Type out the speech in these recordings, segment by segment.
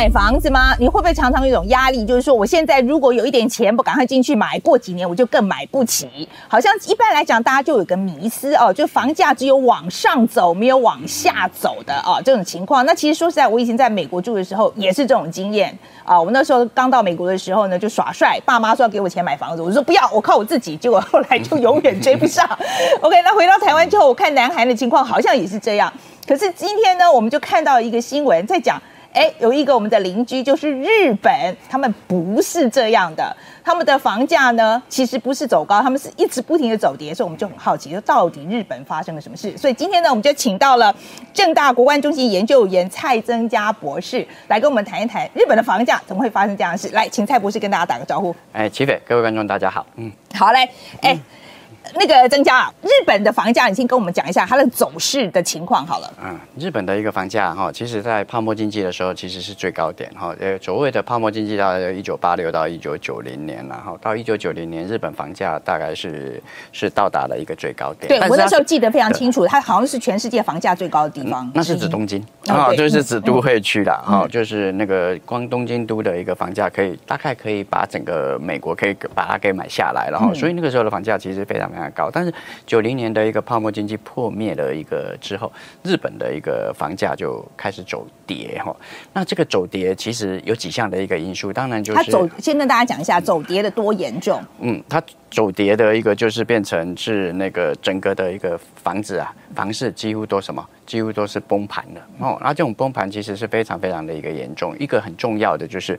买房子吗？你会不会常常有一种压力，就是说我现在如果有一点钱，不赶快进去买，过几年我就更买不起。好像一般来讲，大家就有个迷思哦，就房价只有往上走，没有往下走的哦，这种情况。那其实说实在，我以前在美国住的时候也是这种经验啊。我那时候刚到美国的时候呢，就耍帅，爸妈说要给我钱买房子，我说不要，我靠我自己。结果后来就永远追不上。OK，那回到台湾之后，我看南韩的情况好像也是这样。可是今天呢，我们就看到一个新闻在讲。哎，有一个我们的邻居就是日本，他们不是这样的，他们的房价呢其实不是走高，他们是一直不停的走跌，所以我们就很好奇，就到底日本发生了什么事？所以今天呢，我们就请到了正大国关中心研究员蔡增加博士来跟我们谈一谈日本的房价怎么会发生这样的事。来，请蔡博士跟大家打个招呼。哎，齐斐，各位观众大家好。嗯，好嘞，哎。那个增加啊，日本的房价，你先跟我们讲一下它的走势的情况好了。嗯，日本的一个房价哈，其实在泡沫经济的时候其实是最高点哈。呃，所谓的泡沫经济大概一九八六到一九九零年，然后到一九九零年，日本房价大概是是到达了一个最高点。对我那时候记得非常清楚，它好像是全世界房价最高的地方。那是指东京啊，就是指都会区的哈，就是那个光东京都的一个房价可以大概可以把整个美国可以把它给买下来了哈。所以那个时候的房价其实非常非常高，但是。九零年的一个泡沫经济破灭了一个之后，日本的一个房价就开始走跌哈。那这个走跌其实有几项的一个因素，当然就是它走。先跟大家讲一下走跌的多严重。嗯，它。走跌的一个就是变成是那个整个的一个房子啊，房市几乎都什么，几乎都是崩盘的哦。那这种崩盘其实是非常非常的一个严重。一个很重要的就是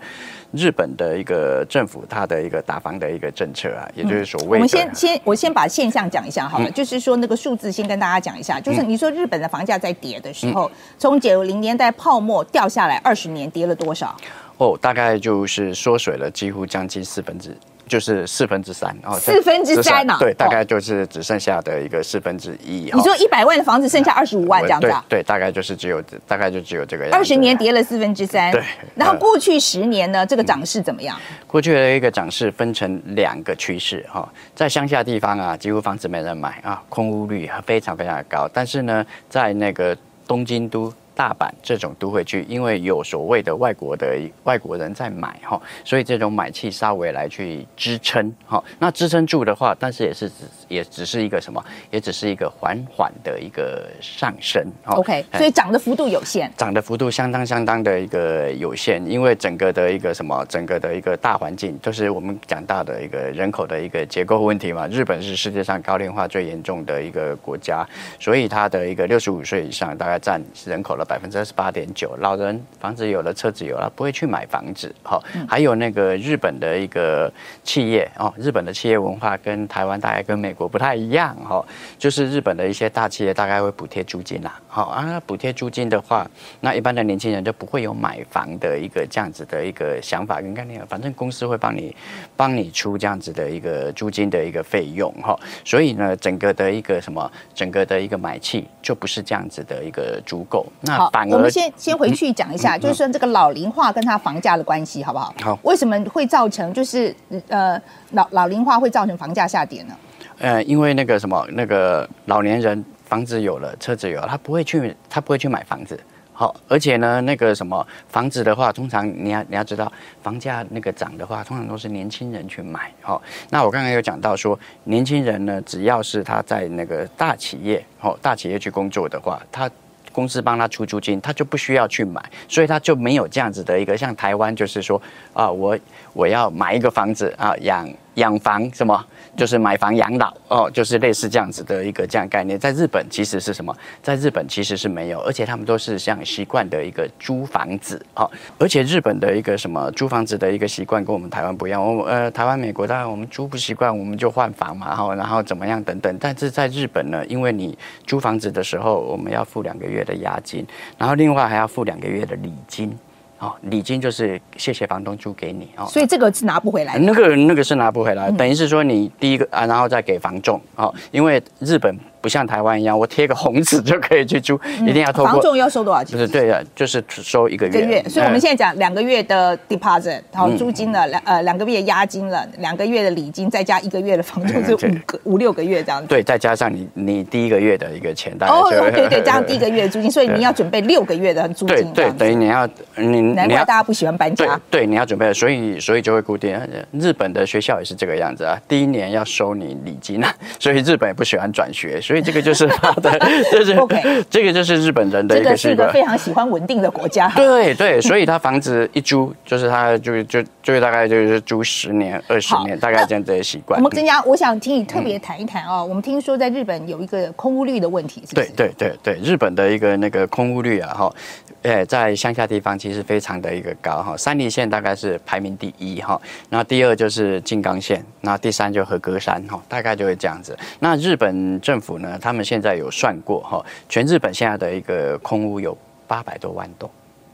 日本的一个政府它的一个打房的一个政策啊，也就是所谓的。我们先先我先把现象讲一下好了，就是说那个数字先跟大家讲一下，就是你说日本的房价在跌的时候，从九零年代泡沫掉下来二十年跌了多少？哦，大概就是缩水了几乎将近四分之。就是四分之三哦，四分之三呢？对，大概就是只剩下的一个四分之一。你说一百万的房子剩下二十五万这样子？对，大概就是只有，大概就只有这个样。二十年跌了四分之三。对。然后过去十年呢，这个涨势怎么样？过去的一个涨势分成两个趋势哈，在乡下地方啊，几乎房子没人买啊，空屋率非常非常的高。但是呢，在那个东京都。大阪这种都会区，因为有所谓的外国的外国人在买哈，所以这种买气稍微来去支撑哈。那支撑住的话，但是也是只也只是一个什么，也只是一个缓缓的一个上升。OK，所以涨的幅度有限，涨的幅度相当相当的一个有限，因为整个的一个什么，整个的一个大环境，就是我们讲到的一个人口的一个结构问题嘛。日本是世界上高龄化最严重的一个国家，所以它的一个六十五岁以上大概占人口的。百分之二十八点九，老人房子有了，车子有了，不会去买房子。好，还有那个日本的一个企业哦，日本的企业文化跟台湾大概跟美国不太一样哈，就是日本的一些大企业大概会补贴租金啦。好啊，补贴租金的话，那一般的年轻人就不会有买房的一个这样子的一个想法跟概念。反正公司会帮你帮你出这样子的一个租金的一个费用哈，所以呢，整个的一个什么，整个的一个买气就不是这样子的一个足够。好，我们先先回去讲一下，就是说这个老龄化跟它房价的关系，好不好？好，为什么会造成就是呃老老龄化会造成房价下跌呢？呃，因为那个什么，那个老年人房子有了，车子有了，他不会去，他不会去买房子。好，而且呢，那个什么房子的话，通常你要你要知道，房价那个涨的话，通常都是年轻人去买。好，那我刚刚有讲到说，年轻人呢，只要是他在那个大企业，哦，大企业去工作的话，他。公司帮他出租金，他就不需要去买，所以他就没有这样子的一个像台湾，就是说啊，我我要买一个房子啊，养养房什么。就是买房养老哦，就是类似这样子的一个这样概念。在日本其实是什么？在日本其实是没有，而且他们都是像习惯的一个租房子哦。而且日本的一个什么租房子的一个习惯跟我们台湾不一样。我呃，台湾、美国当然我们租不习惯，我们就换房嘛，哈，然后怎么样等等。但是在日本呢，因为你租房子的时候，我们要付两个月的押金，然后另外还要付两个月的礼金。哦，礼金就是谢谢房东租给你哦，所以这个是拿不回来。那个那个是拿不回来，等于是说你第一个啊，然后再给房仲哦，因为日本。不像台湾一样，我贴个红纸就可以去租，一定要透过房仲要收多少钱？不是对的，就是收一个月。一个月，所以我们现在讲两个月的 deposit，然后租金了两呃两个月押金了，两个月的礼金，再加一个月的房租，是 五个五六个月这样子。对，再加上你你第一个月的一个钱，哦，对对，加上第一个月的租金，所以你要准备六个月的租金。对对，等于你要你难怪大家不喜欢搬对家。对，你要准备，所以所以就会固定。日本的学校也是这个样子啊，第一年要收你礼金啊，所以日本也不喜欢转学，所以这个就是他的，就是 OK 这个就是日本人的一个是一个非常喜欢稳定的国家。对对，所以他房子一租，就是他就就就大概就是租十年、二十年，大概这样子的习惯我。们增加，我想听你特别谈一谈啊、我们听说在日本有一个空屋率的问题，是不对？对对对，日本的一个那个空屋率啊，哈，哎，在乡下地方其实非常的一个高哈，山梨县大概是排名第一哈，那第二就是静冈县，那第三就和歌山哈，大概就会这样子。那日本政府呢，他们现在有算过哈，全日本现在的一个空屋有八百多万栋。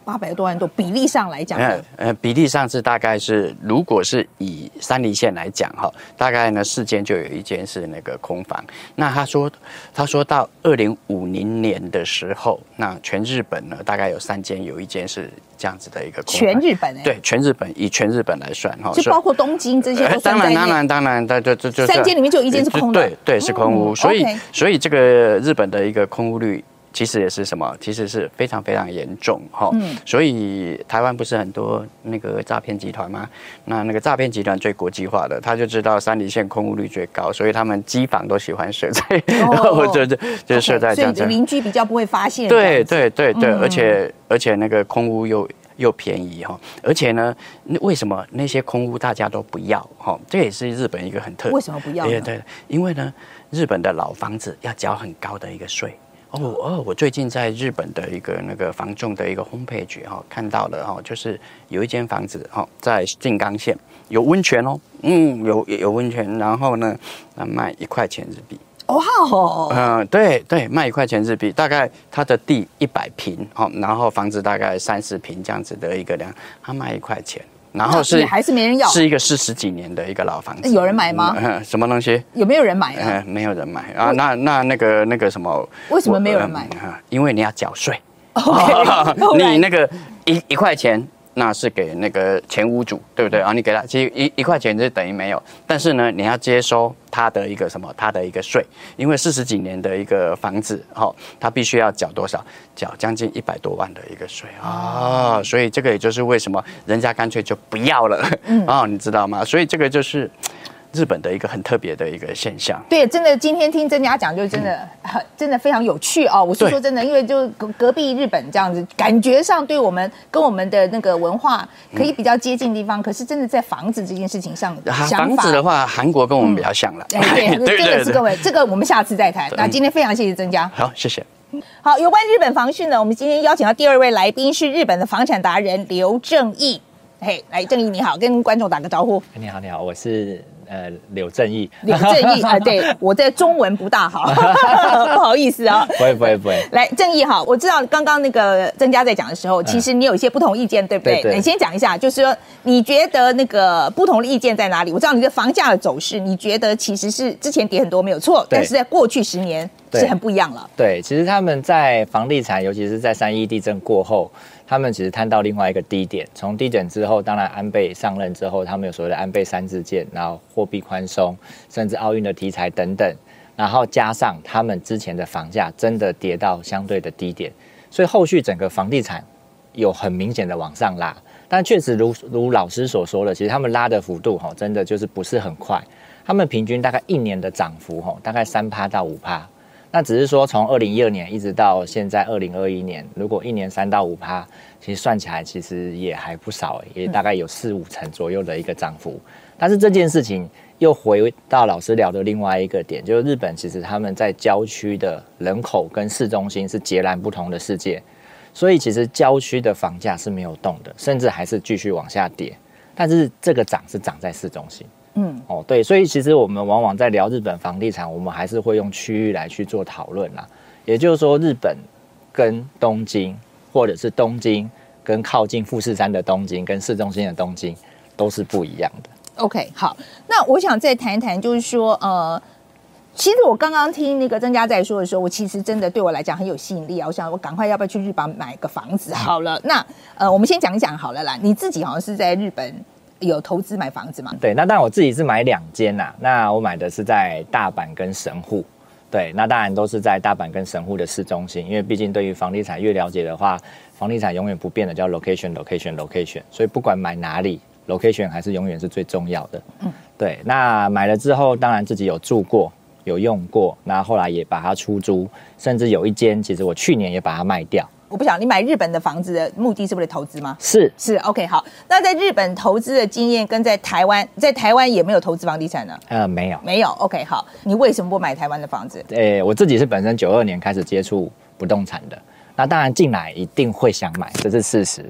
八百多万多，比例上来讲呃，呃，比例上是大概是，如果是以山梨县来讲哈，大概呢四间就有一间是那个空房。那他说，他说到二零五零年的时候，那全日本呢大概有三间，有一间是这样子的一个空房。全日本哎、对全日本以全日本来算哈，就包括东京这些当然，当。然，当然，对对对，就三间里面就有一间是空的对对，是空屋。嗯所以所以这个日本的一个空屋率。其实也是什么？其实是非常非常严重哈。嗯所以台湾不是很多那个诈骗集团吗？那那个诈骗集团最国际化的，他就知道三里线空屋率最高，所以他们机房都喜欢设在，然后 就就就设在这样子所以。邻居比较不会发现。对对对对，嗯而且而且那个空屋又又便宜哈，而且呢，那为什么那些空屋大家都不要哈？这也是日本一个很特为什么不要对对，因为呢，日本的老房子要缴很高的一个税。哦哦，我最近在日本的一个那个房仲的一个 homepage 哈、看到了哈、就是有一间房子哈、在静冈县有温泉哦，嗯，有有温泉，然后呢，那卖一块钱日币。哇哦，嗯、对对，卖一块钱日币，大概它的地一百平，好，然后房子大概三十平这样子的一个量，它卖一块钱，然后是还是没人要是一个四十几年的一个老房子，有人买吗嗯什么东西？有没有人买啊？呃，没有人买啊，那那那个那个什么？为什么没有人买我呃因为你要缴税，OK，你那个一一块钱。那是给那个前屋主，对不对啊？你给他其实一一块钱就等于没有，但是呢，你要接收他的一个什么，他的一个税，因为四十几年的一个房子，哈、他必须要缴多少？缴将近一百多万的一个税啊、所以这个也就是为什么人家干脆就不要了，嗯哦，你知道吗？所以这个就是日本的一个很特别的一个现象。对，真的，今天听曾家讲，就真的很 真的非常有趣哦。我是说真的，因为就隔隔壁日本这样子，感觉上对我们跟我们的那个文化可以比较接近的地方，可是真的在房子这件事情上，啊房子的话，韩国跟我们比较像了。哎，对，这个是各位，这个我们下次再谈。那今天非常谢谢曾家。好，谢谢。好，有关日本房市呢，我们今天邀请到第二位来宾是日本的房产达人刘正义。嘿，来，正义你好，跟观众打个招呼。你好，你好，我是呃柳正义。柳正义啊、对我的中文不大好，不好意思啊。不会不会不会，来，正义哈，我知道刚刚那个曾家在讲的时候，其实你有一些不同意见，对不对？对对你先讲一下，就是说你觉得那个不同的意见在哪里？我知道你的房价的走势，你觉得其实是之前跌很多没有错，但是在过去十年是很不一样了。对，其实他们在房地产，尤其是在三一地震过后，他们其实探到另外一个低点。从低点之后，当然安倍上任之后，他们有所谓的安倍三支箭，然后货币宽松，甚至奥运的题材等等，然后加上他们之前的房价真的跌到相对的低点，所以后续整个房地产有很明显的往上拉。但确实如如老师所说的，其实他们拉的幅度哈，真的就是不是很快。他们平均大概一年的涨幅哈，大概三趴到五趴。那只是说从二零一二年一直到现在二零二一年，如果一年三到五趴，其实算起来其实也还不少，也大概有四五成左右的一个涨幅。但是这件事情又回到老师聊的另外一个点，就是日本其实他们在郊区的人口跟市中心是截然不同的世界，所以其实郊区的房价是没有动的，甚至还是继续往下跌。但是这个涨是涨在市中心。嗯，哦，对，所以其实我们往往在聊日本房地产，我们还是会用区域来去做讨论啦。也就是说，日本跟东京，或者是东京跟靠近富士山的东京，跟市中心的东京，都是不一样的。OK，好，那我想再谈一谈，就是说，呃，其实我刚刚听那个曾家在说的时候，我其实真的对我来讲很有吸引力啊。我想我赶快要不要去日本买个房子好了？那呃，我们先讲一讲好了啦。你自己好像是在日本有投资买房子嘛？对，那但我自己是买两间呐，那我买的是在大阪跟神户。对，那当然都是在大阪跟神户的市中心，因为毕竟对于房地产越了解的话，房地产永远不变的叫 location location location，所以不管买哪里，location 还是永远是最重要的。嗯，对。那买了之后，当然自己有住过，有用过，那后来也把它出租，甚至有一间，其实我去年也把它卖掉。我不晓得你买日本的房子的目的是为了投资吗？是是，OK，好。那在日本投资的经验跟在台湾，在台湾也没有投资房地产呢？呃，没有，没有。OK，好。你为什么不买台湾的房子？呃，我自己是本身九二年开始接触不动产的，那当然进来一定会想买，这是事实。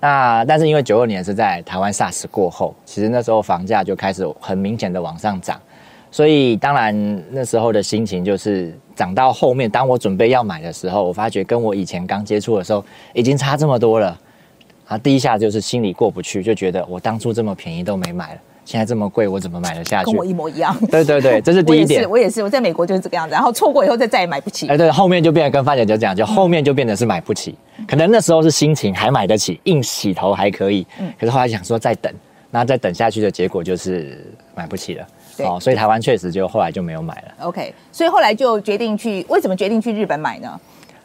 那但是因为九二年是在台湾 SARS 过后，其实那时候房价就开始很明显的往上涨。所以当然那时候的心情就是涨到后面，当我准备要买的时候，我发觉跟我以前刚接触的时候已经差这么多了，啊，第一下就是心里过不去，就觉得我当初这么便宜都没买了，现在这么贵，我怎么买得下去？跟我一模一样。对对对，这是第一点。我也是，我在美国就是这个样子，然后错过以后再再也买不起。哎，对，后面就变得跟范姐就这样，就后面就变得是买不起。可能那时候是心情还买得起，硬洗头还可以，嗯，可是后来想说再等，那再等下去的结果就是买不起了。哦，所以台湾确实就后来就没有买了。OK，所以后来就决定去，为什么决定去日本买呢？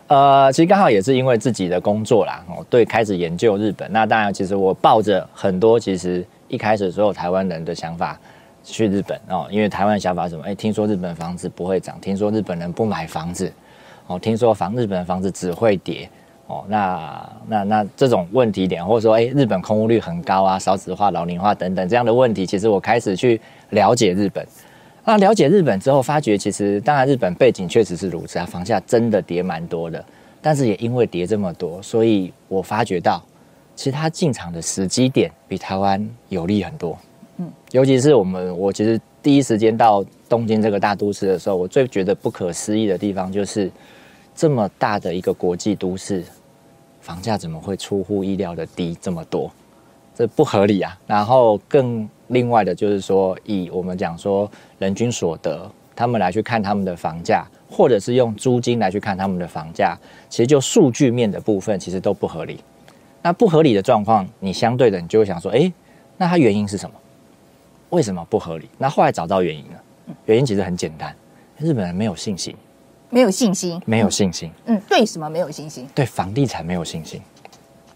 呃，其实刚好也是因为自己的工作啦，哦，对，开始研究日本。那当然，其实我抱着很多其实一开始所有台湾人的想法去日本哦，因为台湾的想法什么？哎，听说日本房子不会涨，听说日本人不买房子，哦，听说房日本的房子只会跌。哦，那那那这种问题点，或者说，哎，日本空屋率很高啊，少子化、老龄化等等这样的问题，其实我开始去了解日本。那了解日本之后，发觉其实当然日本背景确实是如此啊，房价真的跌蛮多的。但是也因为跌这么多，所以我发觉到，其实它进场的时机点比台湾有利很多。嗯，尤其是我们，我其实第一时间到东京这个大都市的时候，我最觉得不可思议的地方就是。这么大的一个国际都市，房价怎么会出乎意料的低这么多？这不合理啊！然后更另外的就是说，以我们讲说人均所得，他们来去看他们的房价，或者是用租金来去看他们的房价，其实就数据面的部分，其实都不合理。那不合理的状况，你相对的你就会想说，哎，那它原因是什么？为什么不合理？那后来找到原因了，原因其实很简单，日本人没有信心。没有信心，没有信心。嗯，对什么没有信心？对房地产没有信心，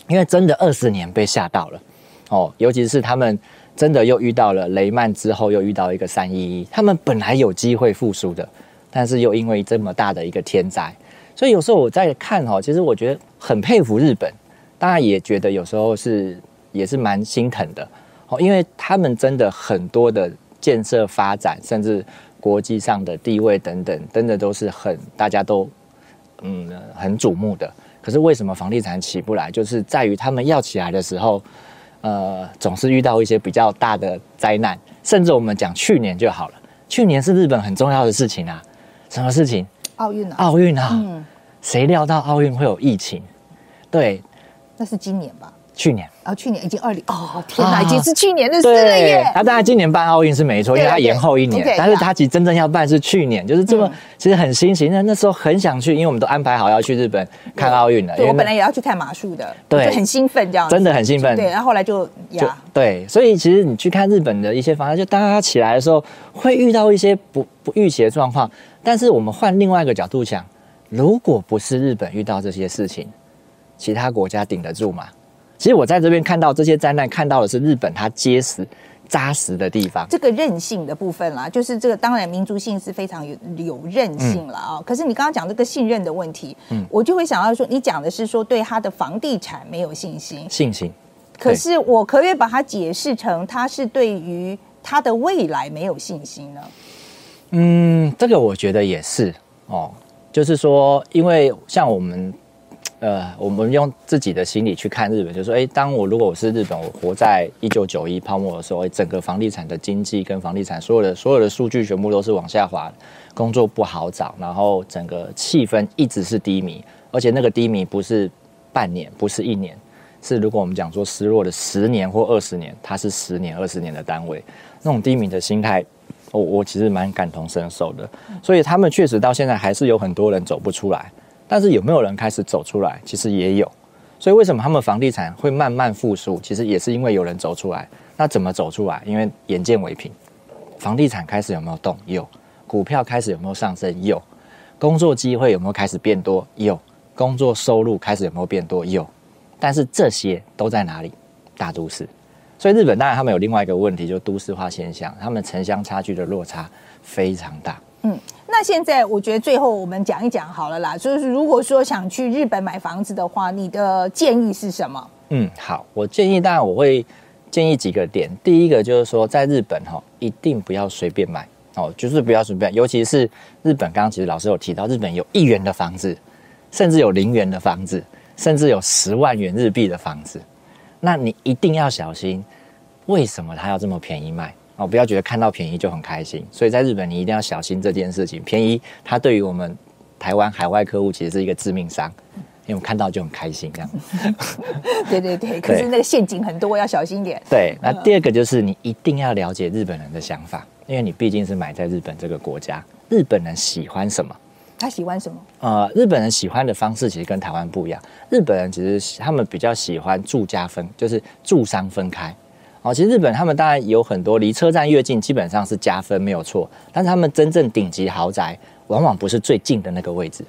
因为真的二十年被吓到了哦，尤其是他们真的又遇到了雷曼之后，又遇到一个三一一，他们本来有机会复苏的，但是又因为这么大的一个天灾，所以有时候我在看哦，其实我觉得很佩服日本，当然也觉得有时候是也是蛮心疼的哦，因为他们真的很多的建设发展，甚至。国际上的地位等等，真的都是很大家都嗯很瞩目的。可是为什么房地产起不来？就是在于他们要起来的时候，呃，总是遇到一些比较大的灾难。甚至我们讲去年就好了，去年是日本很重要的事情啊，什么事情？奥运啊！奥运啊！嗯，谁料到奥运会有疫情？对，那是今年吧？去年。然后去年已经二零哦天哪，已经是去年的事了耶！他当然今年办奥运是没错，因为他延后一年，但是他其实真正要办是去年，就是这么其实很新奇。那那时候很想去，因为我们都安排好要去日本看奥运了。对我本来也要去看马术的，对，就很兴奋这样，真的很兴奋。对，然后后来就呀，对，所以其实你去看日本的一些房子，就当他起来的时候，会遇到一些不不预期的状况。但是我们换另外一个角度想，如果不是日本遇到这些事情，其他国家顶得住吗？其实我在这边看到这些灾难，看到的是日本它结实、扎实的地方。这个韧性的部分啦，就是这个当然民族性是非常有有韧性了啊。可是你刚刚讲这个信任的问题，嗯，我就会想到说，你讲的是说对他的房地产没有信心，信心。可是我可以把它解释成，他是对于他的未来没有信心呢？嗯，这个我觉得也是哦，就是说，因为像我们。呃，我们用自己的心理去看日本，就是说，哎，当我如果我是日本，我活在一九九一泡沫的时候，整个房地产的经济跟房地产所有的所有的数据全部都是往下滑，工作不好找，然后整个气氛一直是低迷，而且那个低迷不是半年，不是一年，是如果我们讲说失落的十年或二十年，它是十年、二十年的单位，那种低迷的心态，我我其实蛮感同身受的，所以他们确实到现在还是有很多人走不出来。但是有没有人开始走出来？其实也有，所以为什么他们房地产会慢慢复苏？其实也是因为有人走出来。那怎么走出来？因为眼见为凭，房地产开始有没有动？有，股票开始有没有上升？有，工作机会有没有开始变多？有。工作收入开始有没有变多？有。但是这些都在哪里？大都市。所以日本当然他们有另外一个问题，就是都市化现象，他们城乡差距的落差非常大。嗯，那现在我觉得最后我们讲一讲好了啦，就是如果说想去日本买房子的话，你的建议是什么？嗯，好，我建议当然我会建议几个点。第一个就是说，在日本哈，一定不要随便买哦，就是不要随便，尤其是日本，刚刚其实老师有提到，日本有一元的房子，甚至有零元的房子，甚至有十万元日币的房子。那你一定要小心，为什么它要这么便宜卖？哦，不要觉得看到便宜就很开心。所以在日本，你一定要小心这件事情。便宜，它对于我们台湾海外客户其实是一个致命伤，因为我们看到就很开心这样。对对对，可是那个陷阱很多，要小心点。对，那第二个就是你一定要了解日本人的想法，因为你毕竟是买在日本这个国家，日本人喜欢什么？他喜欢什么？呃，日本人喜欢的方式其实跟台湾不一样。日本人其实他们比较喜欢住家分，就是住商分开。哦，其实日本他们当然有很多离车站越近，基本上是加分没有错。但是他们真正顶级豪宅，往往不是最近的那个位置，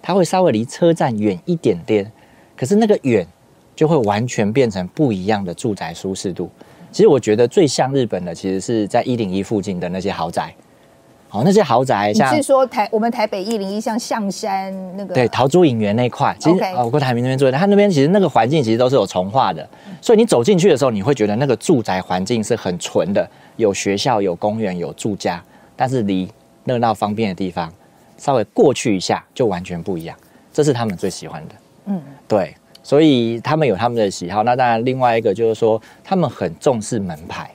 它会稍微离车站远一点点。可是那个远，就会完全变成不一样的住宅舒适度。其实我觉得最像日本的，其实是在一零一附近的那些豪宅。哦，那些豪宅，像是说台我们台北一零一像象山那个对桃珠影园那块，其实哦，我过台明那边住，他那边其实那个环境其实都是有重化的，所以你走进去的时候，你会觉得那个住宅环境是很纯的，有学校、有公园、有住家，但是离热闹方便的地方稍微过去一下就完全不一样，这是他们最喜欢的。嗯，对，所以他们有他们的喜好。那当然，另外一个就是说，他们很重视门牌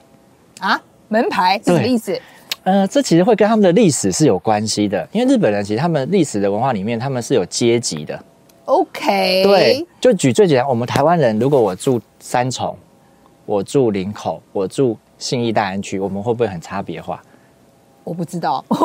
啊，门牌什么意思？呃，这其实会跟他们的历史是有关系的，因为日本人其实他们历史的文化里面，他们是有阶级的。OK，对，就举最简单，我们台湾人如果我住三重，我住林口，我住信义大安区，我们会不会很差别化？我不知道，我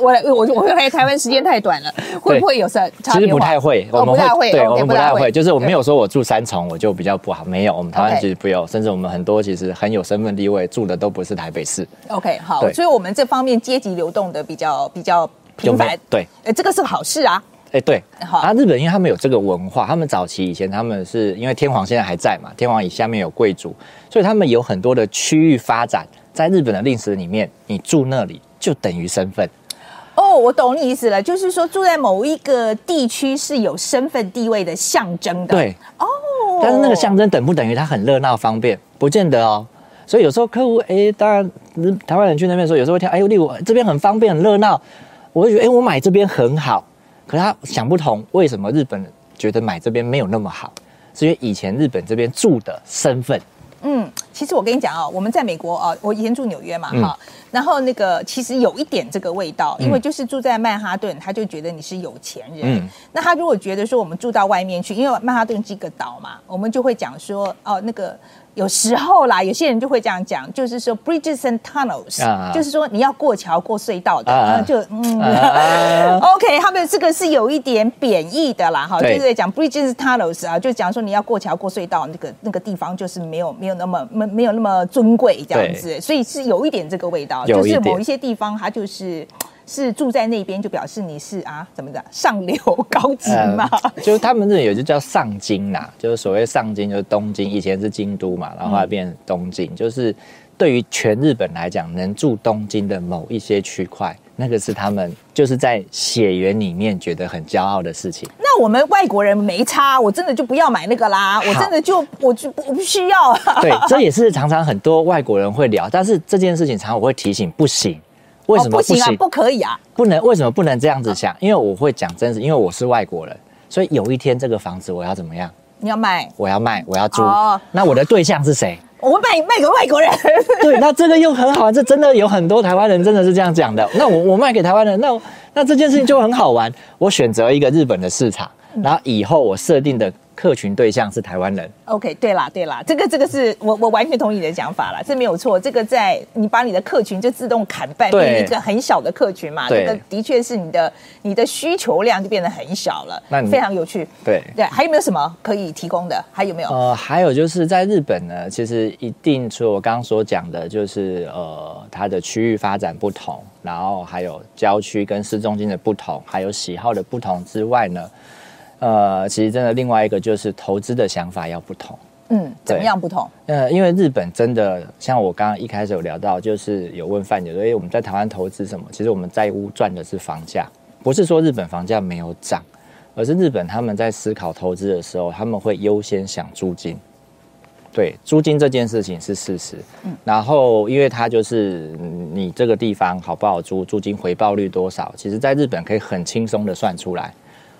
我我我我来台湾时间太短了，会不会有差？其实不太会，我们不太会，对，我们不太会，就是我没有说我住三重我就比较不好，没有，我们台湾其实不有，甚至我们很多其实很有身份地位，住的都不是台北市。OK，好，所以我们这方面阶级流动的比较比较频繁，对，哎，这个是好事啊。哎，对，好，啊，日本因为他们有这个文化，他们早期以前他们是因为天皇现在还在嘛，天皇以下面有贵族，所以他们有很多的区域发展，在日本的历史里面，你住那里。就等于身份哦，我懂你意思了，就是说住在某一个地区是有身份地位的象征的。对哦，但是那个象征等不等于它很热闹方便？不见得哦。所以有时候客户哎，当然台湾人去那边说，有时候会听哎，例如这边很方便很热闹，我会觉得哎，我买这边很好。可是他想不通，为什么日本觉得买这边没有那么好？是因为以前日本这边住的身份。嗯，其实我跟你讲啊，我们在美国啊，我以前住纽约嘛，哈，然后那个其实有一点这个味道，因为就是住在曼哈顿，他就觉得你是有钱人。那他如果觉得说我们住到外面去，因为曼哈顿是一个岛嘛，我们就会讲说哦那个。有时候啦，有些人就会这样讲，就是说 bridges and tunnels，就是说你要过桥过隧道的，就嗯，OK，他们这个是有一点贬义的啦，哈，就是讲 bridges tunnels 啊，就讲说你要过桥过隧道，那个那个地方就是没有没有那么没没有那么尊贵这样子，所以是有一点这个味道，就是某一些地方它就是。是住在那边就表示你是啊，怎么的上流高级嘛？就是他们这里有就叫上京呐，就是所谓上京就是东京，以前是京都嘛，然后后来变东京。就是对于全日本来讲，能住东京的某一些区块，那个是他们就是在血缘里面觉得很骄傲的事情。那我们外国人没差，我真的就不要买那个啦，我真的就我就我不需要。对，这也是常常很多外国人会聊，但是这件事情常常我会提醒不行。为什么不行啊？不可以啊！不能为什么不能这样子想？因为我会讲真实，因为我是外国人，所以有一天这个房子我要怎么样？你要卖？我要卖，我要租。哦，那我的对象是谁？我卖卖给外国人。对，那这个又很好玩，这真的有很多台湾人真的是这样讲的。那我我卖给台湾人，那那这件事情就很好玩。我选择一个日本的市场，然后以后我设定的客群对象是台湾人。OK，对啦，对啦，这个这个是我我完全同意你的讲法啦，这没有错。这个在你把你的客群就自动砍半，对变成一个很小的客群嘛，对这个的确是你的你的需求量就变得很小了，那你非常有趣。对对，还有没有什么可以提供的？还有没有？呃，还有就是在日本呢，其实一定除了我刚刚所讲的，就是呃它的区域发展不同，然后还有郊区跟市中心的不同，还有喜好的不同之外呢，呃，其实真的另外一个就是投资的想法要不同。嗯，怎么样不同？呃，因为日本真的像我刚刚一开始有聊到，就是有问范姐说，哎，我们在台湾投资什么？其实我们在屋赚的是房价，不是说日本房价没有涨，而是日本他们在思考投资的时候，他们会优先想租金。对，租金这件事情是事实。嗯，然后因为它就是嗯你这个地方好不好租，租金回报率多少，其实在日本可以很轻松的算出来。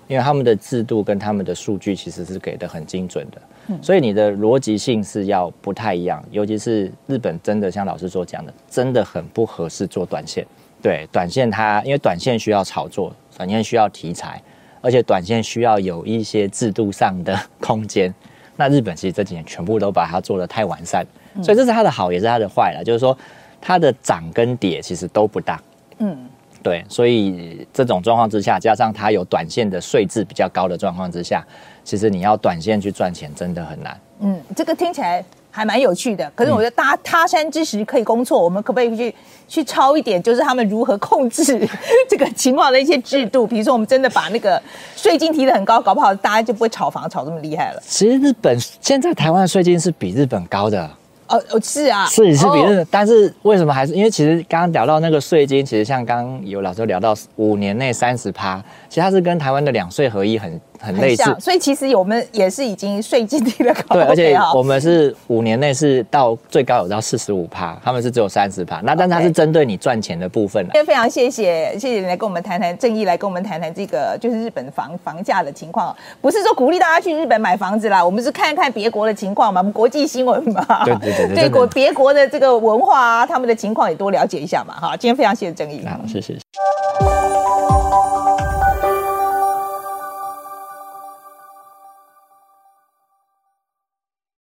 因为他们的制度跟他们的数据其实是给的很精准的，所以你的逻辑性是要不太一样。尤其是日本，真的像老师所讲的，真的很不合适做短线。对，短线它因为短线需要炒作，短线需要题材，而且短线需要有一些制度上的空间。那日本其实这几年全部都把它做得太完善，所以这是它的好，也是它的坏了。就是说，它的涨跟跌其实都不大。嗯，对，所以这种状况之下，加上它有短线的税制比较高的状况之下，其实你要短线去赚钱真的很难。嗯，这个听起来还蛮有趣的。可是我觉得搭他山之石可以攻错，我们可不可以去去抄一点，就是他们如何控制 这个情况的一些制度？比如说，我们真的把那个税金提得很高，搞不好大家就不会炒房炒这么厉害了。其实日本现在台湾的税金是比日本高的，哦哦，是啊，是是比但是为什么还是？因为其实刚刚聊到那个税金，其实像刚刚有老师聊到五年内三十趴，其实它是跟台湾的两税合一很很类似。很，所以其实我们也是已经税金低了高，对，而且我们是五年内是到最高有到四十五趴，他们是只有三十趴。那但是它是针对你赚钱的部分来今天非常谢谢谢谢你来跟我们谈谈正义，来跟我们谈谈这个就是日本房房价的情况。不是说鼓励大家去日本买房子啦，我们是看看别国的情况嘛，我们国际新闻嘛，对对对对国别国的这个文化啊他们的情况也多了解一下嘛哈今天非常谢谢郑毅谢谢。